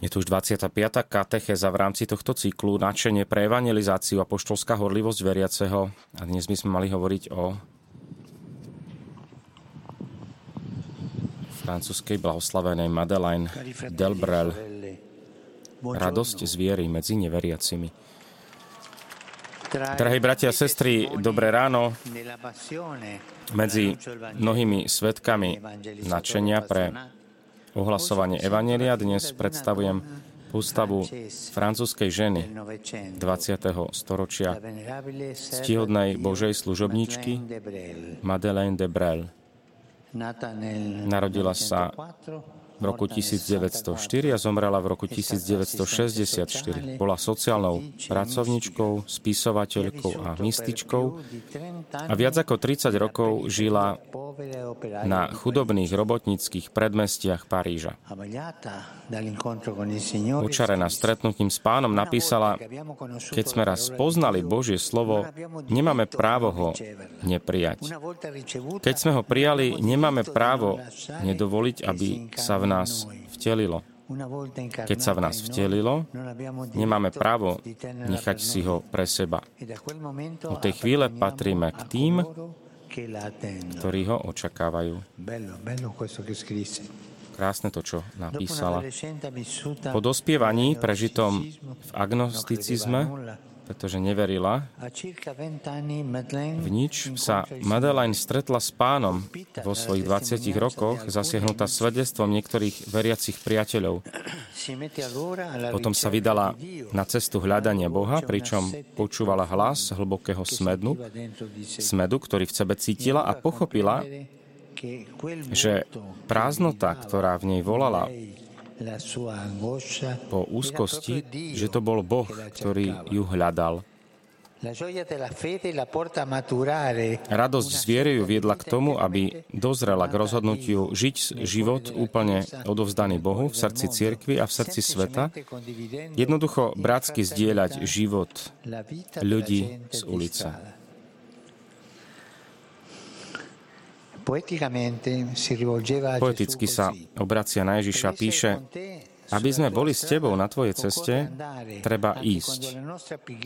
Je tu už 25. katecheza v rámci tohto cyklu Načenie pre evangelizáciu a poštolská horlivosť veriaceho. A dnes by sme mali hovoriť o francúzskej blahoslavenej Madeleine Delbrel. Radosť z viery medzi neveriacimi. Drahí bratia a sestry, dobré ráno. Medzi mnohými svetkami načenia pre ohlasovanie Evanelia. Dnes predstavujem ústavu francúzskej ženy 20. storočia, ctihodnej Božej služobníčky Madeleine de Brel. Narodila sa v roku 1904 a zomrela v roku 1964. Bola sociálnou pracovničkou, spisovateľkou a mystičkou a viac ako 30 rokov žila na chudobných robotníckých predmestiach Paríža. Učarená stretnutím s pánom napísala, keď sme raz poznali Božie slovo, nemáme právo ho neprijať. Keď sme ho prijali, nemáme právo nedovoliť, aby sa v nás vtelilo. Keď sa v nás vtelilo, nemáme právo nechať si ho pre seba. Od tej chvíle patríme k tým, ktorí ho očakávajú. Krásne to, čo napísala. Po dospievaní prežitom v agnosticizme pretože neverila v nič, sa Madeleine stretla s pánom vo svojich 20 rokoch, zasiahnutá svedectvom niektorých veriacich priateľov. Potom sa vydala na cestu hľadania Boha, pričom počúvala hlas hlbokého smedu, smedu, ktorý v sebe cítila a pochopila, že prázdnota, ktorá v nej volala po úzkosti, že to bol Boh, ktorý ju hľadal. Radosť z viery ju viedla k tomu, aby dozrela k rozhodnutiu žiť život úplne odovzdaný Bohu v srdci cirkvi a v srdci sveta, jednoducho bratsky zdieľať život ľudí z ulice. Poeticky sa obracia na Ježiša, píše, aby sme boli s tebou na tvojej ceste, treba ísť,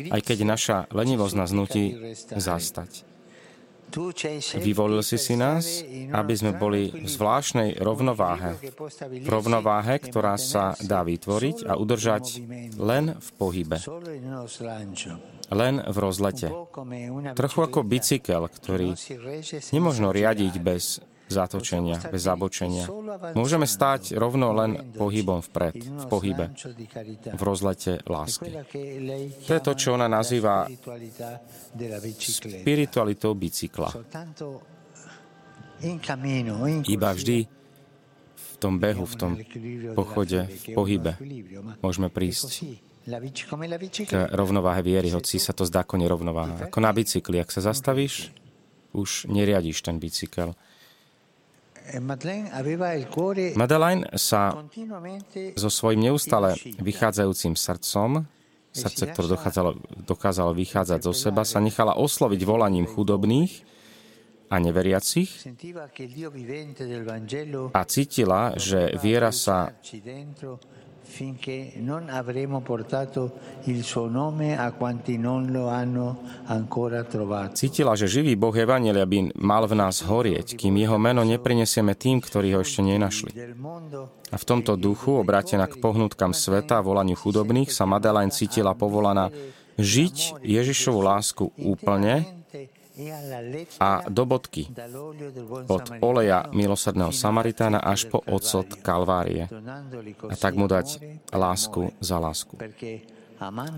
aj keď naša lenivosť nás nutí zastať. Vyvolil si si nás, aby sme boli v zvláštnej rovnováhe. V rovnováhe, ktorá sa dá vytvoriť a udržať len v pohybe len v rozlete. Trochu ako bicykel, ktorý nemožno riadiť bez zatočenia, bez zabočenia. Môžeme stáť rovno len pohybom vpred, v pohybe, v rozlete lásky. To je to, čo ona nazýva spiritualitou bicykla. Iba vždy v tom behu, v tom pochode, v pohybe môžeme prísť k rovnováhe viery, hoci sa to zdá ako nerovnováha. Ako na bicykli, ak sa zastavíš, už neriadíš ten bicykel. E Madeleine sa so svojím neustále vychádzajúcim srdcom, srdce, ktoré dokázalo, dokázalo vychádzať zo seba, sa nechala osloviť volaním chudobných a neveriacich a cítila, že viera sa finché non avremo portato il suo nome a quanti non lo hanno ancora trovato. Cítila, že živý Boh Evangelia by mal v nás horieť, kým jeho meno neprinesieme tým, ktorí ho ešte nenašli. A v tomto duchu, obrátená k pohnutkám sveta volaniu chudobných, sa Madeleine cítila povolaná žiť Ježišovu lásku úplne a do bodky od oleja milosrdného Samaritána až po ocot Kalvárie a tak mu dať lásku za lásku.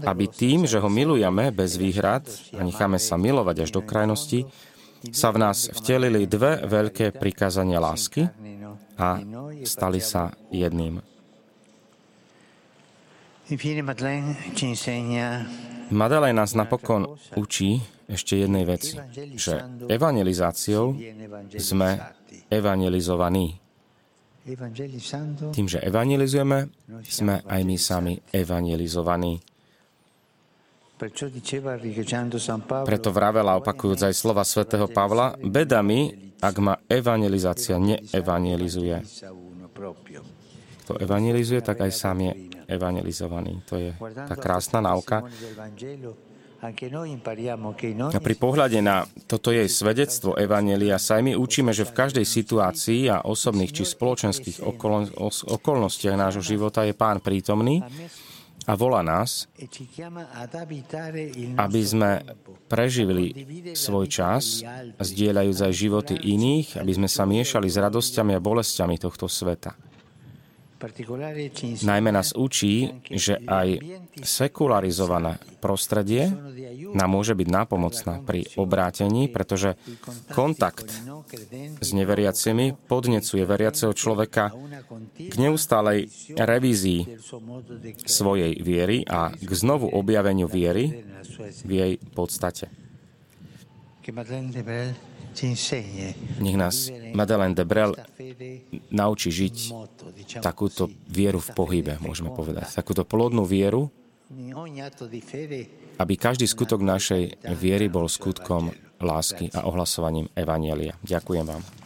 Aby tým, že ho milujeme bez výhrad a necháme sa milovať až do krajnosti, sa v nás vtelili dve veľké prikázania lásky a stali sa jedným. Madeleine nás napokon učí ešte jednej veci, že evangelizáciou sme evangelizovaní. Tým, že evangelizujeme, sme aj my sami evangelizovaní. Preto vravela opakujúc aj slova svätého Pavla, beda mi, ak ma evangelizácia neevangelizuje. Kto evangelizuje, tak aj sám je evangelizovaní. To je tá krásna náuka. A pri pohľade na toto jej svedectvo Evanelia sa aj my učíme, že v každej situácii a osobných či spoločenských okolnostiach nášho života je Pán prítomný a volá nás, aby sme preživili svoj čas, zdieľajúc aj životy iných, aby sme sa miešali s radosťami a bolestiami tohto sveta. Najmä nás učí, že aj sekularizované prostredie nám môže byť nápomocná pri obrátení, pretože kontakt s neveriacimi podnecuje veriaceho človeka k neustálej revízii svojej viery a k znovu objaveniu viery v jej podstate. Nech nás Madeleine de Brel naučí žiť takúto vieru v pohybe, môžeme povedať. Takúto plodnú vieru, aby každý skutok našej viery bol skutkom lásky a ohlasovaním Evanielia. Ďakujem vám.